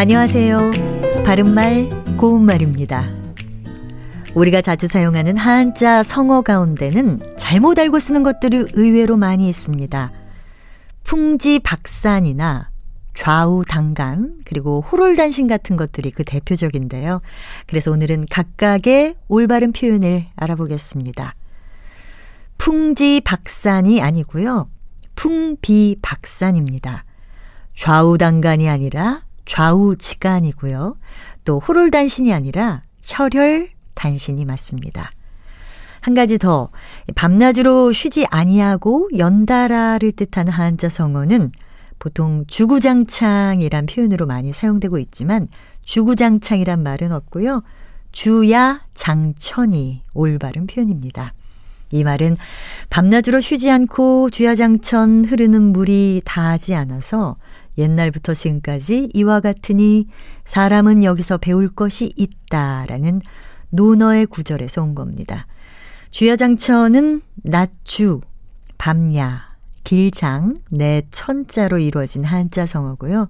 안녕하세요. 바른말, 고운말입니다. 우리가 자주 사용하는 한자 성어 가운데는 잘못 알고 쓰는 것들이 의외로 많이 있습니다. 풍지 박산이나 좌우 당간, 그리고 호롤단신 같은 것들이 그 대표적인데요. 그래서 오늘은 각각의 올바른 표현을 알아보겠습니다. 풍지 박산이 아니고요. 풍비 박산입니다. 좌우 당간이 아니라 좌우지간이고요. 또 호롤단신이 아니라 혈혈단신이 맞습니다. 한 가지 더 밤낮으로 쉬지 아니하고 연달아를 뜻하는 한자 성어는 보통 주구장창이란 표현으로 많이 사용되고 있지만 주구장창이란 말은 없고요. 주야 장천이 올바른 표현입니다. 이 말은 밤낮으로 쉬지 않고 주야장천 흐르는 물이 다하지 않아서 옛날부터 지금까지 이와 같으니 사람은 여기서 배울 것이 있다라는 논어의 구절에서 온 겁니다. 주야장천은 낮주, 밤야, 길장, 내 천자로 이루어진 한자 성어고요.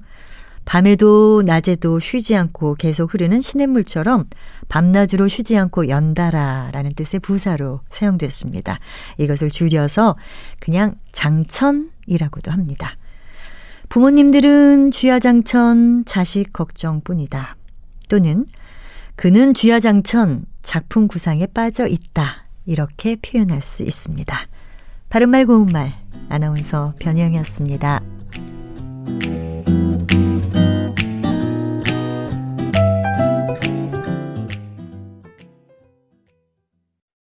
밤에도 낮에도 쉬지 않고 계속 흐르는 시냇물처럼 밤낮으로 쉬지 않고 연달아 라는 뜻의 부사로 사용됐습니다. 이것을 줄여서 그냥 장천이라고도 합니다. 부모님들은 주야장천 자식 걱정뿐이다. 또는 그는 주야장천 작품 구상에 빠져 있다. 이렇게 표현할 수 있습니다. 바른말 고운말 아나운서 변희영이었습니다.